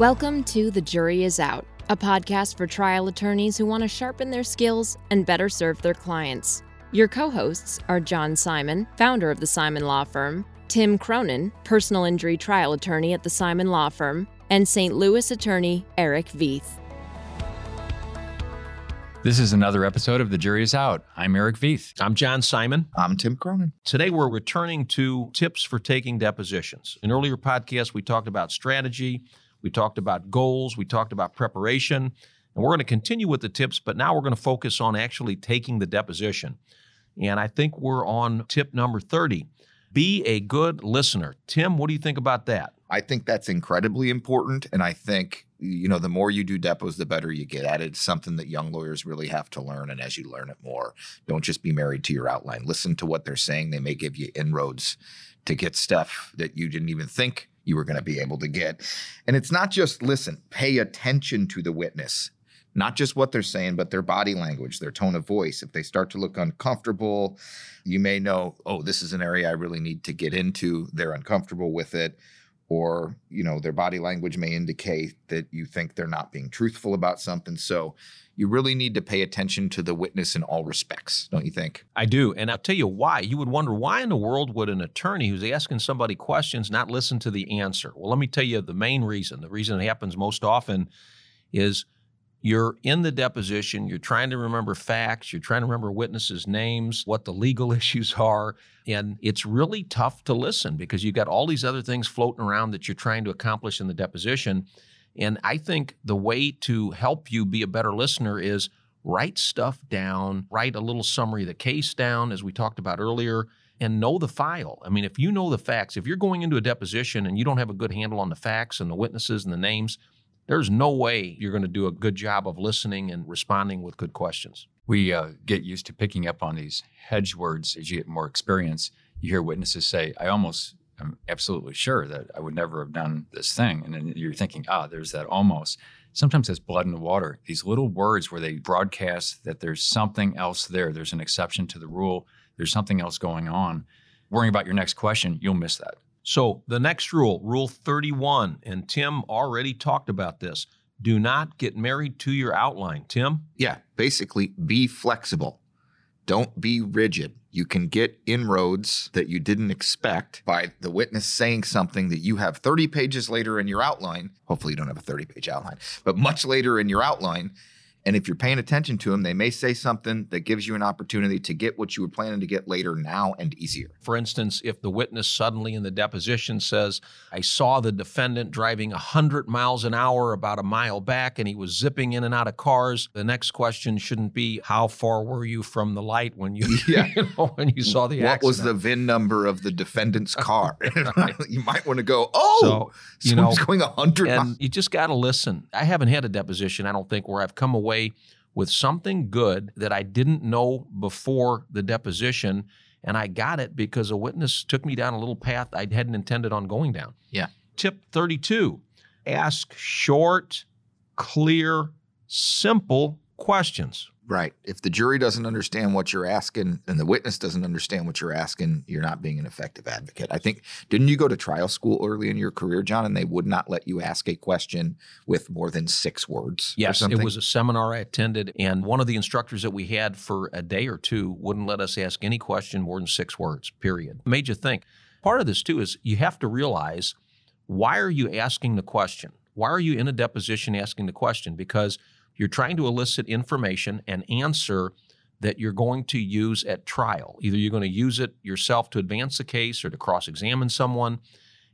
Welcome to The Jury Is Out, a podcast for trial attorneys who want to sharpen their skills and better serve their clients. Your co hosts are John Simon, founder of the Simon Law Firm, Tim Cronin, personal injury trial attorney at the Simon Law Firm, and St. Louis attorney Eric Veith. This is another episode of The Jury is Out. I'm Eric Veith. I'm John Simon. I'm Tim Cronin. Today we're returning to tips for taking depositions. In earlier podcasts, we talked about strategy, we talked about goals, we talked about preparation, and we're going to continue with the tips, but now we're going to focus on actually taking the deposition. And I think we're on tip number 30. Be a good listener. Tim, what do you think about that? I think that's incredibly important. And I think, you know, the more you do depos, the better you get at it. It's something that young lawyers really have to learn. And as you learn it more, don't just be married to your outline. Listen to what they're saying. They may give you inroads to get stuff that you didn't even think you were going to be able to get. And it's not just listen, pay attention to the witness not just what they're saying, but their body language, their tone of voice. If they start to look uncomfortable, you may know, oh, this is an area I really need to get into. They're uncomfortable with it. Or, you know, their body language may indicate that you think they're not being truthful about something. So you really need to pay attention to the witness in all respects, don't you think? I do. And I'll tell you why. You would wonder why in the world would an attorney who's asking somebody questions not listen to the answer? Well, let me tell you the main reason. The reason it happens most often is you're in the deposition, you're trying to remember facts, you're trying to remember witnesses' names, what the legal issues are, and it's really tough to listen because you've got all these other things floating around that you're trying to accomplish in the deposition. And I think the way to help you be a better listener is write stuff down, write a little summary of the case down, as we talked about earlier, and know the file. I mean, if you know the facts, if you're going into a deposition and you don't have a good handle on the facts and the witnesses and the names, there's no way you're going to do a good job of listening and responding with good questions. We uh, get used to picking up on these hedge words as you get more experience. You hear witnesses say, I almost am absolutely sure that I would never have done this thing. And then you're thinking, ah, there's that almost. Sometimes it's blood in the water. These little words where they broadcast that there's something else there, there's an exception to the rule, there's something else going on. Worrying about your next question, you'll miss that. So, the next rule, Rule 31, and Tim already talked about this do not get married to your outline. Tim? Yeah, basically be flexible. Don't be rigid. You can get inroads that you didn't expect by the witness saying something that you have 30 pages later in your outline. Hopefully, you don't have a 30 page outline, but much later in your outline and if you're paying attention to them, they may say something that gives you an opportunity to get what you were planning to get later now and easier. For instance, if the witness suddenly in the deposition says, I saw the defendant driving 100 miles an hour about a mile back and he was zipping in and out of cars, the next question shouldn't be, How far were you from the light when you, yeah. you know, when you saw the what accident? What was the VIN number of the defendant's car? you might want to go, Oh, so, you know, going 100 and miles. You just got to listen. I haven't had a deposition, I don't think, where I've come away away with something good that I didn't know before the deposition. And I got it because a witness took me down a little path I hadn't intended on going down. Yeah. Tip 32 ask short, clear, simple questions. Right. If the jury doesn't understand what you're asking and the witness doesn't understand what you're asking, you're not being an effective advocate. I think, didn't you go to trial school early in your career, John, and they would not let you ask a question with more than six words? Yes, it was a seminar I attended, and one of the instructors that we had for a day or two wouldn't let us ask any question more than six words, period. Made you think. Part of this, too, is you have to realize why are you asking the question? Why are you in a deposition asking the question? Because you're trying to elicit information and answer that you're going to use at trial. Either you're going to use it yourself to advance the case or to cross examine someone.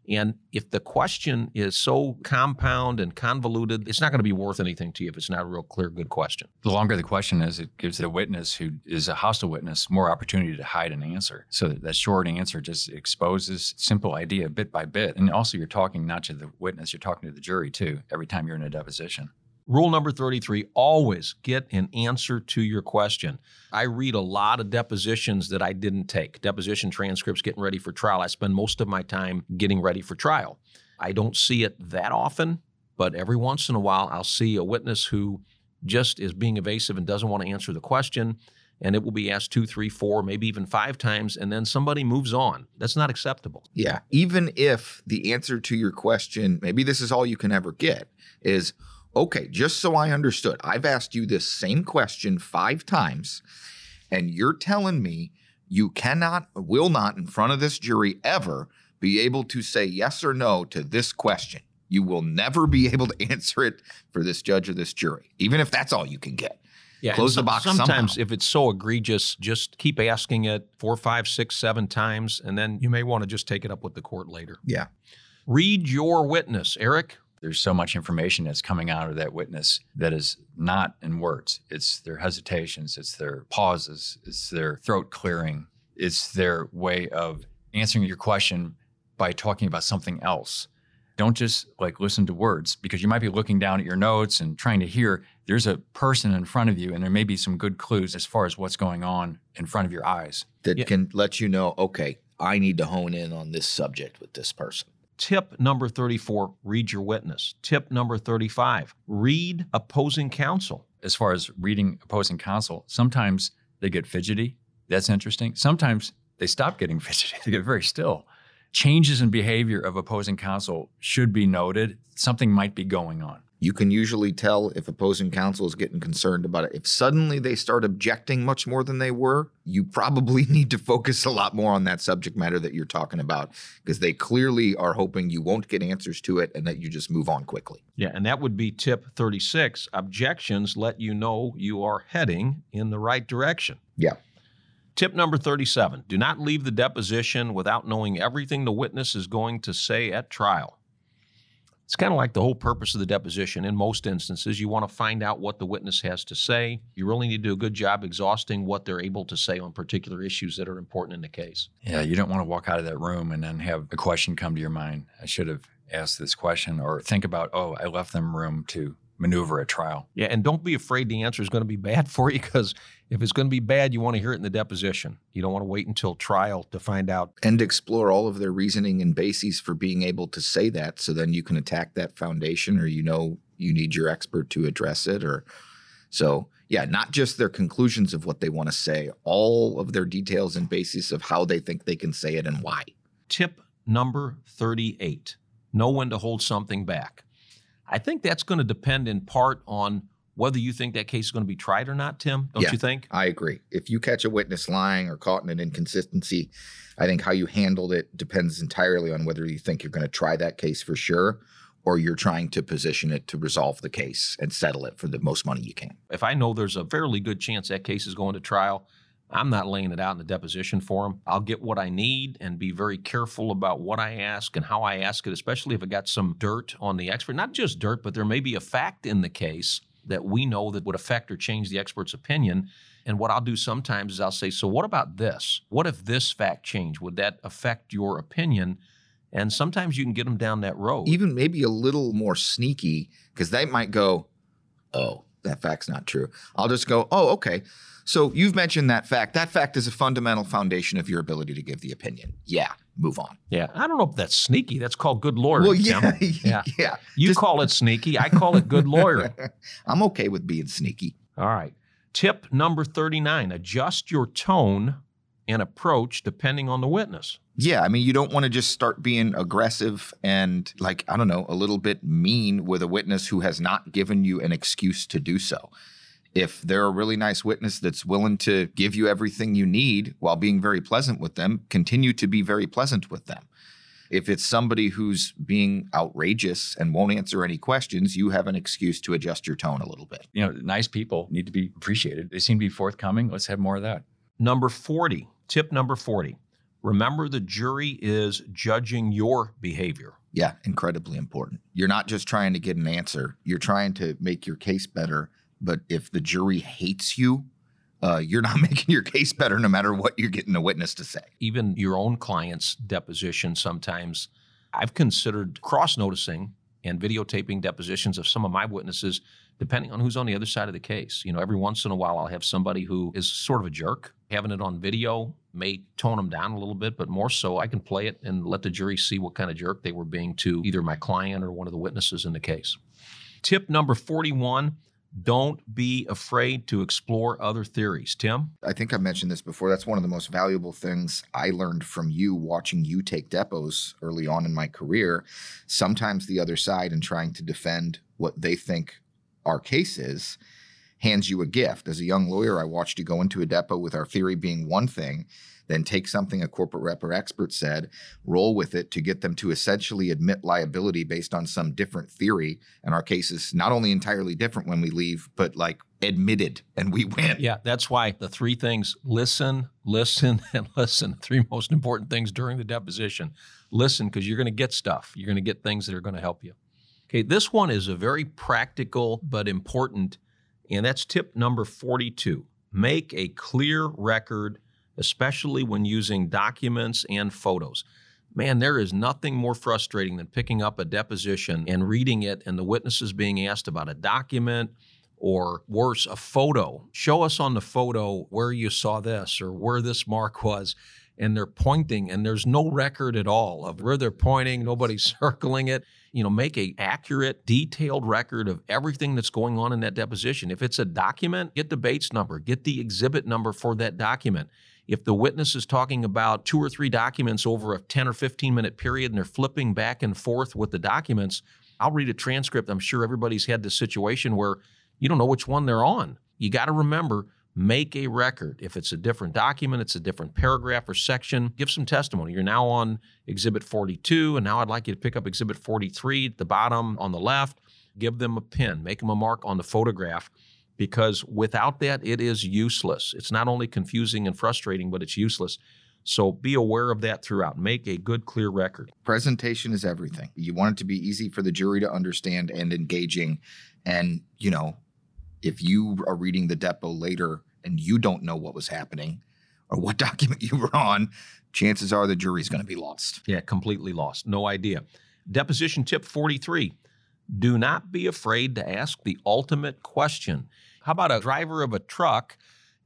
And if the question is so compound and convoluted, it's not going to be worth anything to you if it's not a real clear, good question. The longer the question is, it gives the witness who is a hostile witness more opportunity to hide an answer. So that short answer just exposes simple idea bit by bit. And also, you're talking not to the witness, you're talking to the jury too, every time you're in a deposition. Rule number 33 always get an answer to your question. I read a lot of depositions that I didn't take, deposition transcripts getting ready for trial. I spend most of my time getting ready for trial. I don't see it that often, but every once in a while I'll see a witness who just is being evasive and doesn't want to answer the question. and it will be asked two, three, four, maybe even five times, and then somebody moves on. That's not acceptable. Yeah. Even if the answer to your question, maybe this is all you can ever get, is okay, just so I understood, I've asked you this same question five times, and you're telling me you cannot, will not, in front of this jury ever be able to say yes or no to this question. You will never be able to answer it for this judge or this jury, even if that's all you can get. Yeah, Close the box Sometimes, somehow. if it's so egregious, just keep asking it four, five, six, seven times, and then you may want to just take it up with the court later. Yeah. Read your witness, Eric. There's so much information that's coming out of that witness that is not in words. It's their hesitations, it's their pauses, it's their throat clearing, it's their way of answering your question by talking about something else. Don't just like listen to words because you might be looking down at your notes and trying to hear. There's a person in front of you, and there may be some good clues as far as what's going on in front of your eyes. That Yeah. can let you know, okay, I need to hone in on this subject with this person. Tip number 34 read your witness. Tip number 35 read opposing counsel. as far as reading opposing counsel, sometimes they get fidgety. That's interesting. Sometimes they stop getting fidgety. They get very still. Changes in behavior of opposing counsel should be noted. Something might be going on. You can usually tell if opposing counsel is getting concerned about it. If suddenly they start objecting much more than they were, you probably need to focus a lot more on that subject matter that you're talking about because they clearly are hoping you won't get answers to it and that you just move on quickly. Yeah, and that would be tip 36. Objections let you know you are heading in the right direction. Yeah. Tip number 37 do not leave the deposition without knowing everything the witness is going to say at trial. It's kind of like the whole purpose of the deposition. In most instances, you want to find out what the witness has to say. You really need to do a good job exhausting what they're able to say on particular issues that are important in the case. Yeah, you don't want to walk out of that room and then have a question come to your mind. I should have asked this question, or think about, oh, I left them room to maneuver at trial. Yeah, and don't be afraid the answer is going to be bad for you because if it's going to be bad, you want to hear it in the deposition. You don't want to wait until trial to find out. And explore all of their reasoning and bases for being able to say that so then you can attack that foundation or you know you need your expert to address it or so yeah, not just their conclusions of what they want to say, all of their details and bases of how they think they can say it and why. Tip number 38 know when to hold something back. I think that's going to depend in part on whether you think that case is going to be tried or not, Tim. Don't Yeah. you think? I agree. If you catch a witness lying or caught in an inconsistency, I think how you handled it depends entirely on whether you think you're going to try that case for sure or you're trying to position it to resolve the case and settle it for the most money you can. If I know there's a fairly good chance that case is going to trial, I'm not laying it out in the deposition for him. I'll get what I need and be very careful about what I ask and how I ask it, especially if I got some dirt on the expert. Not just dirt, but there may be a fact in the case that we know that would affect or change the expert's opinion. And what I'll do sometimes is I'll say, So, what about this? What if this fact changed? Would that affect your opinion? And sometimes you can get them down that road. Even maybe a little more sneaky because they might go, oh, that fact's not true. I'll just go, oh, okay. So you've mentioned that fact. That fact is a fundamental foundation of your ability to give the opinion. Yeah, move on. yeah, I don't know if that's sneaky. That's called good lawyering. Well, yeah, yeah. Yeah. You Just- call it sneaky. I call it good lawyering. I'm okay with being sneaky. All right. Tip number 39 adjust your tone and approach depending on the witness. Yeah, I mean, you don't want to just start being aggressive and, like, I don't know, a little bit mean with a witness who has not given you an excuse to do so. If they're a really nice witness that's willing to give you everything you need while being very pleasant with them, continue to be very pleasant with them. If it's somebody who's being outrageous and won't answer any questions, you have an excuse to adjust your tone a little bit. You know, nice people need to be appreciated. They seem to be forthcoming. Let's have more of that. Number 40, tip number 40. Remember the jury is judging your behavior. Yeah, incredibly important. You're not just trying to get an answer, you're trying to make your case better. But if the jury hates you, uh, you're not making your case better no matter what you're getting a witness to say. Even your own client's deposition sometimes. I've considered cross noticing and videotaping depositions of some of my witnesses depending on who's on the other side of the case. You know, every once in a while I'll have somebody who is sort of a jerk. Having it on video may tone them down a little bit, but more so I can play it and let the jury see what kind of jerk they were being to either my client or one of the witnesses in the case. Tip number 41 Don't be afraid to explore other theories. Tim? I think I mentioned this before. That's one of the most valuable things I learned from you watching you take depos early on in my career. Sometimes the other side, and trying to defend what they think our case is, hands you a gift. As a young lawyer, I watched you go into a depo with our theory being one thing, then take something a corporate rep or expert said, roll with it to get them to essentially admit liability based on some different theory. And our case is not only entirely different when we leave, but like admitted and we win. Yeah, that's why the three things listen, listen, and listen. Three most important things during the deposition. Listen, because you're going to get stuff. You're going to get things that are going to help you. Okay, this one is a very practical but important, and that's tip number 42. Make a clear record especially when using documents and photos. Man, there is nothing more frustrating than picking up a deposition and reading it and the witnesses being asked about a document or worse, a photo. Show us on the photo where you saw this or where this mark was. And they're pointing, and there's no record at all of where they're pointing. Nobody's circling it. You know, make a accurate, detailed record of everything that's going on in that deposition. If it's a document, get the Bates number, get the exhibit number for that document if the witness is talking about two or three documents over a 10 or 15 minute period and they're flipping back and forth with the documents, I'll read a transcript. I'm sure everybody's had this situation where you don't know which one they're on. You got to remember, make a record. If it's a different document, it's a different paragraph or section, give some testimony. You're now on Exhibit 42, and now I'd like you to pick up Exhibit 43 at the bottom on the left. Give them a pin, make them a mark on the photograph because without that, it is useless. It's not only confusing and frustrating, but it's useless. So be aware of that throughout. Make a good, clear record. Presentation is everything. You want it to be easy for the jury to understand and engaging. And, you know, if you are reading the depo later and you don't know what was happening or what document you were on, chances are the jury's going to be lost. Yeah, completely lost. No idea. Deposition tip 43 do not be afraid to ask the ultimate question. How about a driver of a truck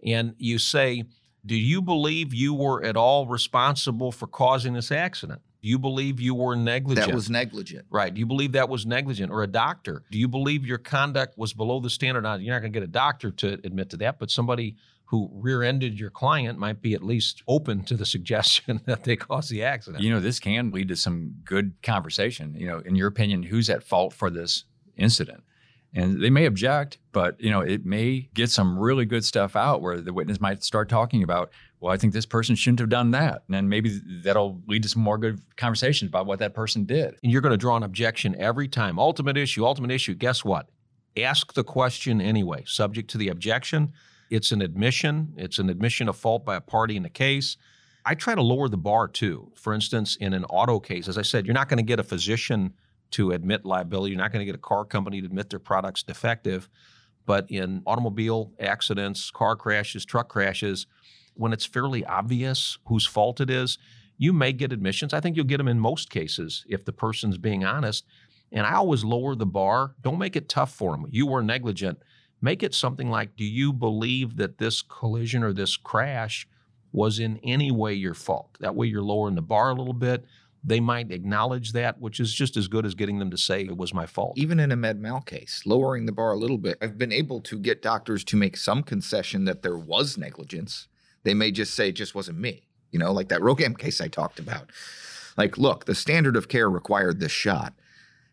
and you say, Do you believe you were at all responsible for causing this accident? Do you believe you were negligent? That was negligent. Right. Do you believe that was negligent? Or a doctor? Do you believe your conduct was below the standard? Now, you're not going to get a doctor to admit to that, but somebody who rear-ended your client might be at least open to the suggestion that they caused the accident. You know, this can lead to some good conversation. You know, in your opinion, who's at fault for this incident? And they may object, but you know, it may get some really good stuff out where the witness might start talking about, well, I think this person shouldn't have done that. And then maybe that'll lead to some more good conversations about what that person did. And you're going to draw an objection every time. Ultimate issue, ultimate issue. Guess what? Ask the question anyway, subject to the objection. It's an admission, it's an admission of fault by a party in the case. I try to lower the bar too. For instance, in an auto case, as I said, you're not going to get a physician to admit liability. You're not going to get a car company to admit their product's defective. But in automobile accidents, car crashes, truck crashes, when it's fairly obvious whose fault it is, you may get admissions. I think you'll get them in most cases if the person's being honest. And I always lower the bar. Don't make it tough for them. You were negligent. Make it something like Do you believe that this collision or this crash was in any way your fault? That way you're lowering the bar a little bit they might acknowledge that, which is just as good as getting them to say it was my fault. Even in a med mal case, lowering the bar a little bit, I've been able to get doctors to make some concession that there was negligence. They may just say it just wasn't me, you know, like that Rogam case I talked about. Like, look, the standard of care required this shot.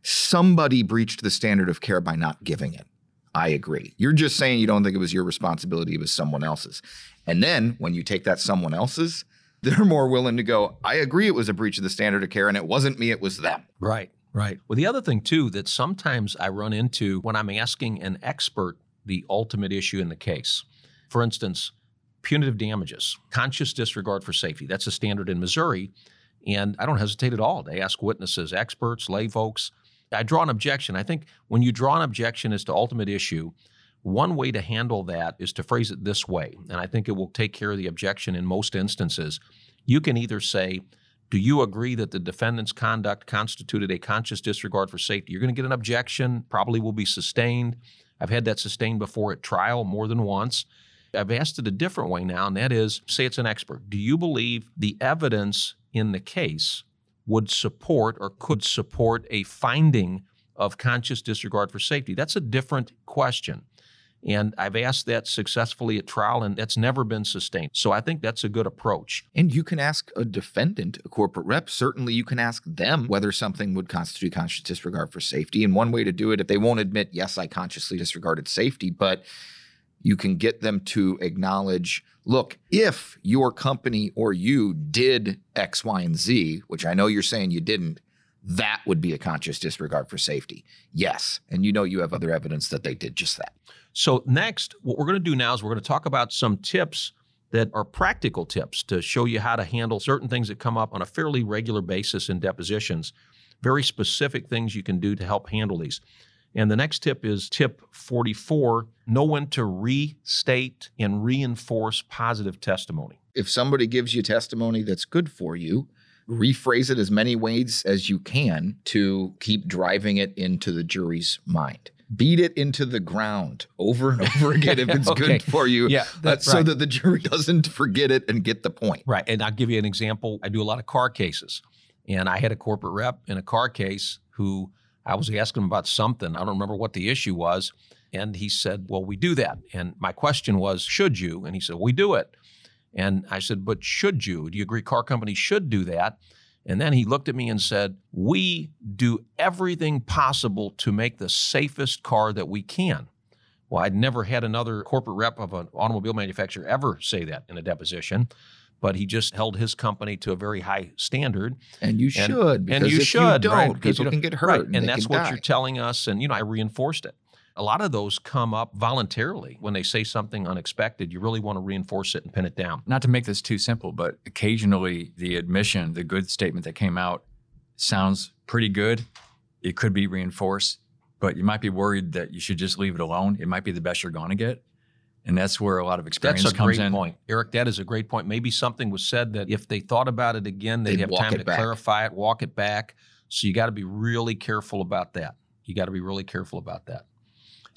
Somebody breached the standard of care by not giving it. I agree. You're just saying you don't think it was your responsibility, it was someone else's. And then when you take that someone else's, they're more willing to go, I agree it was a breach of the standard of care and it wasn't me, it was them. Right, right. Well, the other thing, too, that sometimes I run into when I'm asking an expert the ultimate issue in the case. For instance, punitive damages, conscious disregard for safety. That's a standard in Missouri. And I don't hesitate at all to ask witnesses, experts, lay folks. I draw an objection. I think when you draw an objection as to ultimate issue, one way to handle that is to phrase it this way, and I think it will take care of the objection in most instances. You can either say, do you agree that the defendant's conduct constituted a conscious disregard for safety? You're going to get an objection, probably will be sustained. I've had that sustained before at trial more than once. I've asked it a different way now, and that is say it's an expert. Do you believe the evidence in the case would support or could support a finding of conscious disregard for safety? That's a different question. And I've asked that successfully at trial, and that's never been sustained. So I think that's a good approach. And you can ask a defendant, a corporate rep, certainly you can ask them whether something would constitute conscious disregard for safety. And one way to do it, if they won't admit, yes, I consciously disregarded safety, but you can get them to acknowledge look, if your company or you did X, Y, and Z, which I know you're saying you didn't, that would be a conscious disregard for safety. Yes. And you know you have other evidence that they did just that. So, next, what we're going to do now is we're going to talk about some tips that are practical tips to show you how to handle certain things that come up on a fairly regular basis in depositions, very specific things you can do to help handle these. And the next tip is tip 44 know when to restate and reinforce positive testimony. If somebody gives you testimony that's good for you, rephrase it as many ways as you can to keep driving it into the jury's mind. Beat it into the ground over and over again if it's Okay. good for you. Yeah, uh, so right. that the jury doesn't forget it and get the point. Right. And I'll give you an example. I do a lot of car cases. And I had a corporate rep in a car case who I was asking him about something. I don't remember what the issue was. And he said, Well, we do that. And my question was, Should you? And he said, We do it. And I said, But should you? Do you agree car companies should do that? And then he looked at me and said, We do everything possible to make the safest car that we can. Well, I'd never had another corporate rep of an automobile manufacturer ever say that in a deposition, but he just held his company to a very high standard. And you And- should. Because and you if should, you don't, Because you don't- can get hurt. right, And, and that's what die. you're telling us. And you know, I reinforced it. A lot of those come up voluntarily when they say something unexpected. You really want to reinforce it and pin it down. Not to make this too simple, but occasionally the admission, the good statement that came out sounds pretty good. It could be reinforced, but you might be worried that you should just leave it alone. It might be the best you're going to get. And that's where a lot of experience comes in. That's a comes great in. point, Eric. That is a great point. Maybe something was said that if they thought about it again, they'd, They'd have time to back. clarify it, walk it back. So you got to be really careful about that. You got to be really careful about that.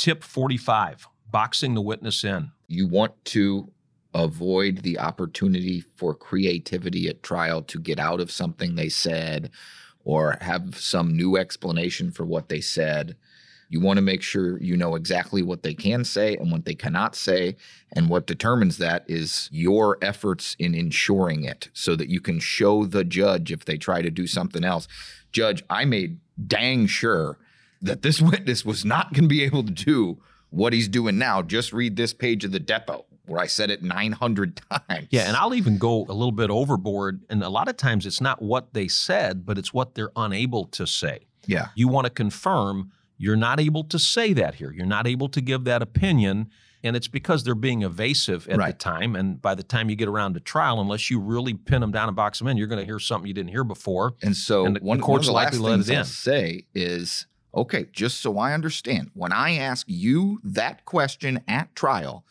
Tip 45 boxing the witness in. you want to avoid the opportunity for creativity at trial to get out of something they said or have some new explanation for what they said. You want to make sure you know exactly what they can say and what they cannot say. And what determines that is your efforts in ensuring it so that you can show the judge if they try to do something else. Judge, I made dang sure that this witness was not going to be able to do what he's doing now. Just read this page of the depo where I said it 900 times. Yeah, and I'll even go a little bit overboard. And a lot of times it's not what they said, but it's what they're unable to say. yeah. You want to confirm you're not able to say that here. You're not able to give that opinion. And it's because they're being evasive at the time. And by the time you get around to trial, unless you really pin them down and box them in, you're going to hear something you didn't hear before. And so And the- one, the one of court's the last likely let it things I'll in. say is, okay, just so I understand, when I ask you that question at trial,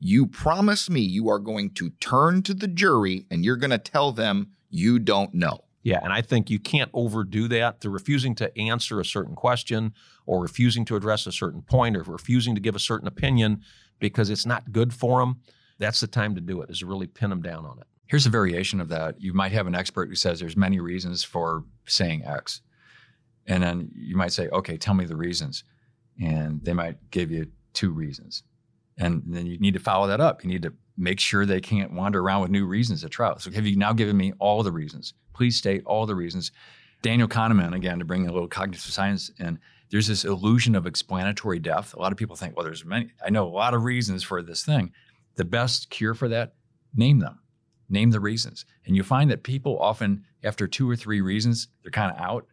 you promise me you are going to turn to the jury and you're going to tell them you don't know. Yeah, and I think you can't overdo that. The refusing to answer a certain question or refusing to address a certain point or refusing to give a certain opinion because it's not good for them, that's the time to do it, is to really pin them down on it. Here's a variation of that. You might have an expert who says there's many reasons for saying X. And then you might say, okay, tell me the reasons. And they might give you two reasons. And then you need to follow that up. You need to make sure they can't wander around with new reasons at trial. So have you now given me all the reasons? Please state all the reasons. Daniel Kahneman, again, to bring a little cognitive science in, there's this illusion of explanatory depth. A lot of people think, well, there's many, I know a lot of reasons for this thing. The best cure for that, name them name the reasons. And you find that people often, after two or three reasons, they're kind of out.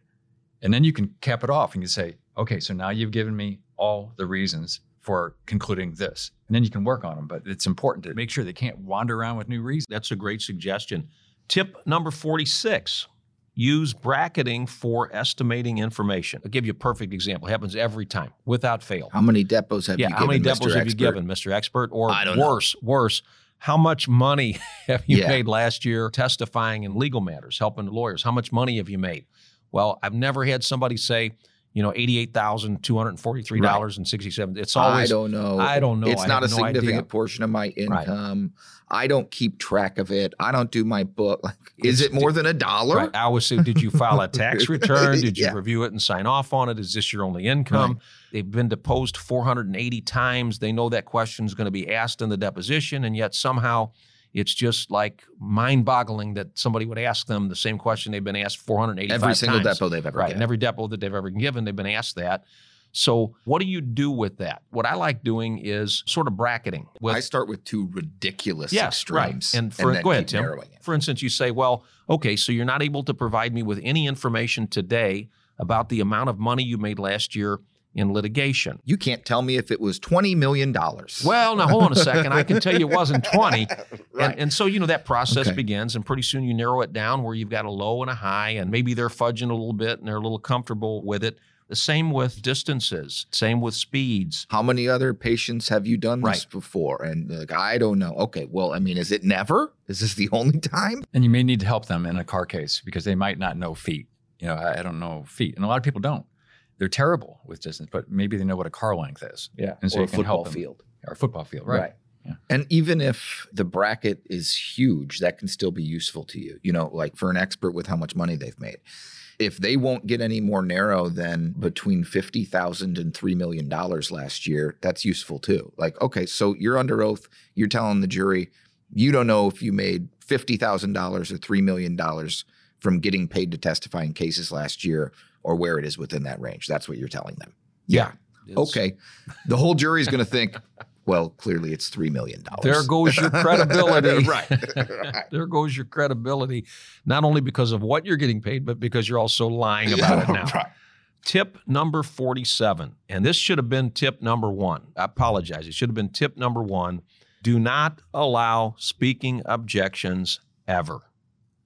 And then you can cap it off and you say, okay, so now you've given me all the reasons for concluding this. And then you can work on them. But it's important to make sure they can't wander around with new reasons. That's a great suggestion. Tip number 46 use bracketing for estimating information. I'll give you a perfect example. It happens every time without fail. How many depos have yeah, you how given? many Mr. depos have you Expert? given, Mr. Expert? Or I don't know. worse, worse, how much money have you Yeah. made last year testifying in legal matters, helping the lawyers? How much money have you made? Well, I've never had somebody say, you know, eighty-eight thousand two hundred forty-three dollars and sixty-seven. It's always I don't know. I don't know. It's I not a no significant idea. portion of my income. I don't keep track of it. I don't do my book. Like, is it more than a dollar? Right. I always say, did you file a tax return? Did you Yeah. review it and sign off on it? Is this your only income? They've been deposed 480 times. They know that question is going to be asked in the deposition, and yet somehow it's just like mind-boggling that somebody would ask them the same question they've been asked 485 Every single times. depo they've ever Right. given. And every depo that they've ever given, they've been asked that. So, what do you do with that? What I like doing is sort of bracketing. With, I start with two ridiculous Yes, right. And for- then go ahead, Tim. narrowing it. for instance, you say, well, okay, so you're not able to provide me with any information today about the amount of money you made last year in litigation. You can't tell me if it was $20 million. Well, now hold on a second. I can tell you it wasn't 20. right. And, and so, you know, that process Okay. begins, and pretty soon you narrow it down where you've got a low and a high, and maybe they're fudging a little bit and they're a little comfortable with it. The same with distances, same with speeds. How many other patients have you done this before? And like, I don't know. Okay, well, I mean, is it never? Is this the only time? And you may need to help them in a car case because they might not know feet. You know, I, I don't know feet, and a lot of people don't. They're terrible with distance, but maybe they know what a car length is Yeah. And so or you a can football help them. field. or a football field, right? Yeah. And even if the bracket is huge, that can still be useful to you. You know, like for an expert with how much money they've made. If they won't get any more narrow than between fifty thousand and three million dollars last year, that's useful too. Like, okay, so you're under oath, you're telling the jury, you don't know if you made fifty thousand dollars or three million dollars from getting paid to testify in cases last year, or where it is within that range. That's what you're telling them. Yeah. Okay. The whole jury is going to think, well, clearly it's $3 million. There goes your credibility. right. there goes your credibility, not only because of what you're getting paid, but because you're also lying about it now. Right. Tip number 47, and this should have been tip number one. I apologize. It should have been tip number one. Do not allow speaking objections ever.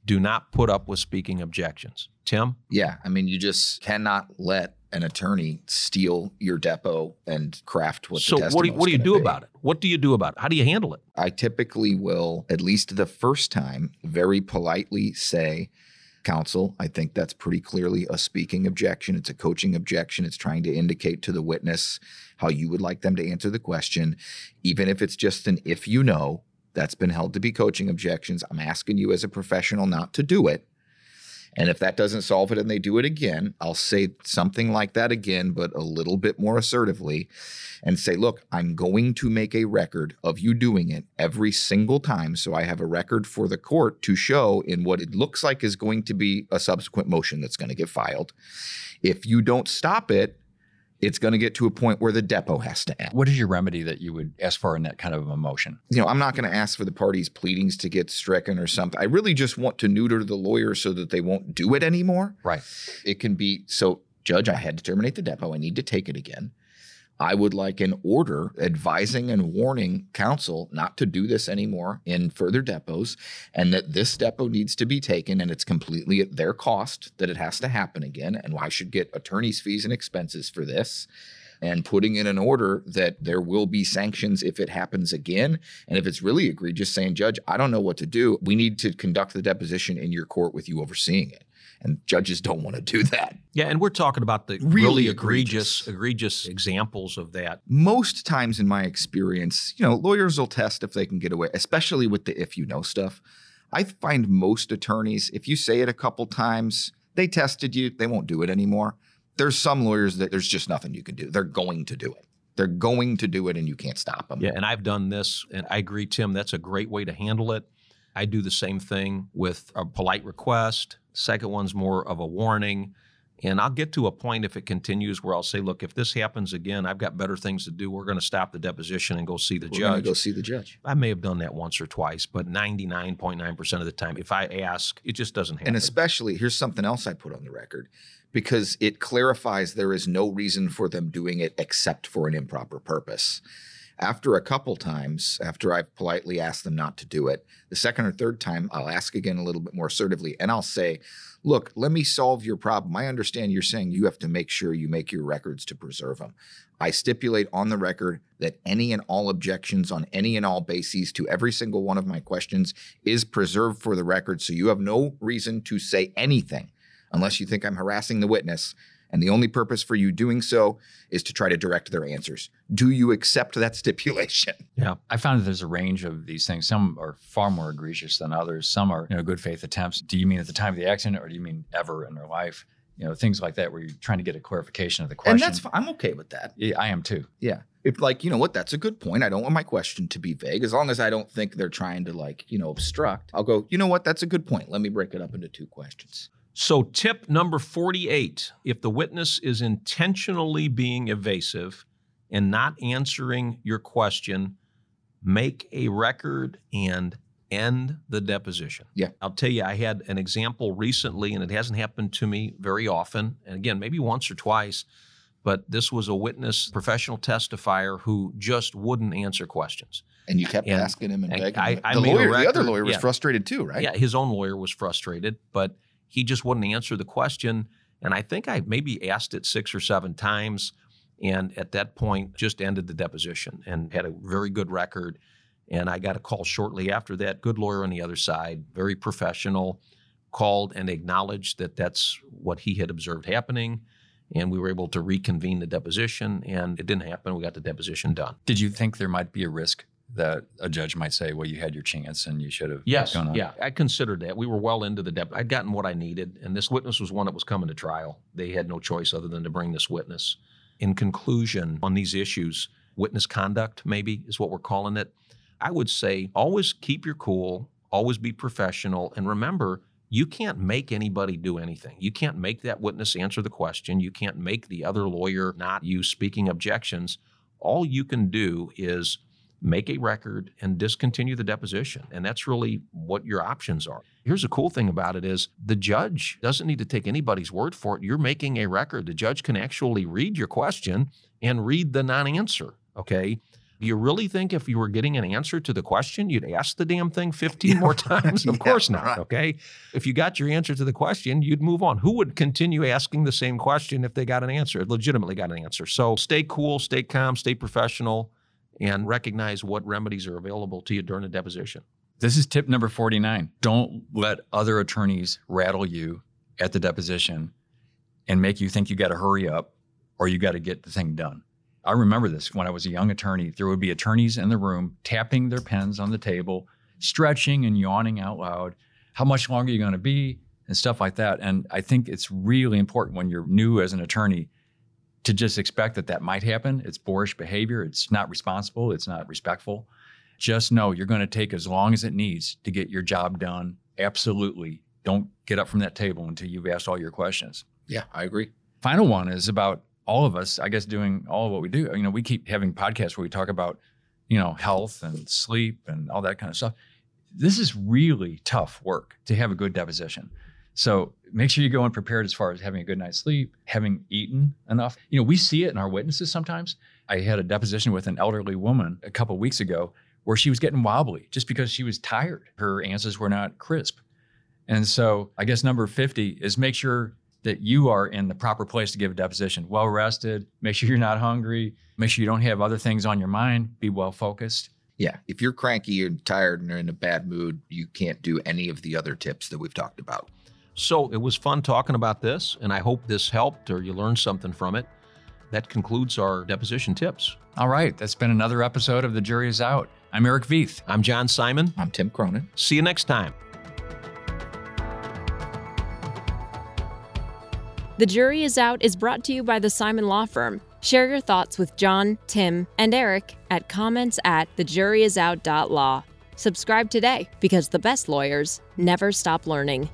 Do not put up with speaking objections. Tim? Yeah. I mean, you just cannot let an attorney steal your depo and craft what so the what do you, what do you do about it? What do you do about it? How do you handle it? I typically will, at least the first time, very politely say, Counsel, I think that's pretty clearly a speaking objection. It's a coaching objection. It's trying to indicate to the witness how you would like them to answer the question. Even if it's just an if you know, that's been held to be coaching objections. I'm asking you as a professional not to do it. And if that doesn't solve it and they do it again, I'll say something like that again, but a little bit more assertively and say, look, I'm going to make a record of you doing it every single time. So I have a record for the court to show in what it looks like is going to be a subsequent motion that's going to get filed. If you don't stop it, it's going to get to a point where the depo has to end. What is your remedy that you would ask for in that kind of a motion? You know, I'm not going to ask for the parties' pleadings to get stricken or something. I really just want to neuter the lawyer so that they won't do it anymore. Right. It can be so, Judge, I had to terminate the depo. I need to take it again. I would like an order advising and warning counsel not to do this anymore in further depos and that this depo needs to be taken and it's completely at their cost that it has to happen again. And I should get attorney's fees and expenses for this. And putting in an order that there will be sanctions if it happens again. And if it's really egregious, saying, Judge, I don't know what to do. We need to conduct the deposition in your court with you overseeing it. And judges don't want to do that. Yeah, and we're talking about the Really really, egregious. egregious, egregious examples of that. most times in my experience, you know, lawyers will test if they can get away, especially with the if you know stuff. I find most attorneys, if you say it a couple times, they tested you, they won't do it anymore. There's some lawyers that there's just nothing you can do. They're going to do it. They're going to do it and you can't stop them. Yeah, and I've done this, and I agree, Tim. That's a great way to handle it. I do the same thing with a polite request. Second one's more of a warning. And I'll get to a point if it continues where I'll say, look, if this happens again, I've got better things to do. We're going to stop the deposition and go see the We're judge. go see the judge. I may have done that once or twice, but 99.9% of the time, if I ask, it just doesn't happen. And especially, here's something else I put on the record because it clarifies there is no reason for them doing it except for an improper purpose. After a couple times, after I've politely asked them not to do it, the second or third time, I'll ask again a little bit more assertively and I'll say, Look, let me solve your problem. I understand you're saying you have to make sure you make your records to preserve them. I stipulate on the record that any and all objections on any and all bases to every single one of my questions is preserved for the record. So you have no reason to say anything unless you think I'm harassing the witness. And the only purpose for you doing so is to try to direct their answers. Do you accept that stipulation? Yeah. I found that there's a range of these things. Some are far more egregious than others. Some are, you know, good faith attempts. Do you mean at the time of the accident or do you mean ever in their life? You know, things like that where you're trying to get a clarification of the question. And that's fine. I'm okay with that. Yeah, I am too. Yeah. If like, you know what, that's a good point. I don't want my question to be vague. As long as I don't think they're trying to like, you know, obstruct, I'll go, you know what, that's a good point. Let me break it up into two questions. So, tip number 48 if the witness is intentionally being evasive and not answering your question, make a record and end the deposition. Yeah. I'll tell you, I had an example recently, and it hasn't happened to me very often. And again, maybe once or twice, but this was a witness, professional testifier who just wouldn't answer questions. And you kept And- asking him and and begging I- him. I the, lawyer, the other lawyer was yeah. frustrated too, right? Yeah, his own lawyer was frustrated, but he just wouldn't answer the question. And I think I maybe asked it six or seven times. And at that point, just ended the deposition and had a very good record. And I got a call shortly after that. Good lawyer on the other side, very professional, called and acknowledged that that's what he had observed happening. And we were able to reconvene the deposition, and it didn't happen. We got the deposition done. Did you think there might be a risk that a judge might say, well, you had your chance and you should have Yes, gone on? yeah, I considered that. We were well into the depth. I'd gotten what I needed, and this witness was one that was coming to trial. They had no choice other than to bring this witness. In conclusion, on these issues, witness conduct maybe is what we're calling it. I would say always keep your cool, always be professional, and remember, you can't make anybody do anything. You can't make that witness answer the question. You can't make the other lawyer not use speaking objections. All you can do is make a record and discontinue the deposition. And that's really what your options are. Here's the cool thing about it is the judge doesn't need to take anybody's word for it. You're making a record. The judge can actually read your question and read the non-answer okay? Do you really think if you were getting an answer to the question you'd ask the damn thing 15 Yeah, more times? Of Yeah, course not right. okay? If you got your answer to the question you'd move on. Who would continue asking the same question if they got an answer legitimately got an answer? So stay cool stay calm stay professional and recognize what remedies are available to you during the deposition. This is tip number 49. Don't let other attorneys rattle you at the deposition and make you think you got to hurry up or you got to get the thing done. I remember this when I was a young attorney. There would be attorneys in the room tapping their pens on the table, stretching and yawning out loud. How much longer are you going to be? And stuff like that. And I think it's really important when you're new as an attorney to just expect that that might happen. It's boorish behavior. It's not responsible. It's not respectful. Just know you're going to take as long as it needs to get your job done. Absolutely. Don't get up from that table until you've asked all your questions. Yeah, I agree. Final one is about all of us, I guess, doing all of what we do. You know, we keep having podcasts where we talk about, you know, health and sleep and all that kind of stuff. This is really tough work to have a good deposition. So make sure you go in prepared as far as having a good night's sleep, having eaten enough. You know, we see it in our witnesses sometimes. I had a deposition with an elderly woman a couple weeks ago where she was getting wobbly just because she was tired. Her answers were not crisp. And so I guess number 50 is make sure that you are in the proper place to give a deposition, well rested, make sure you're not hungry, make sure you don't have other things on your mind, be well focused. Yeah, if you're cranky and tired and are in a bad mood, you can't do any of the other tips that we've talked about. So it was fun talking about this, and I hope this helped or you learned something from it. That concludes our deposition tips. All right, that's been another episode of The Jury is Out. I'm Eric Veith. I'm John Simon. I'm Tim Cronin. See you next time. The Jury is Out is brought to you by the Simon Law Firm. Share your thoughts with John, Tim, and Eric at comments at thejuryisout.law. Subscribe today because the best lawyers never stop learning.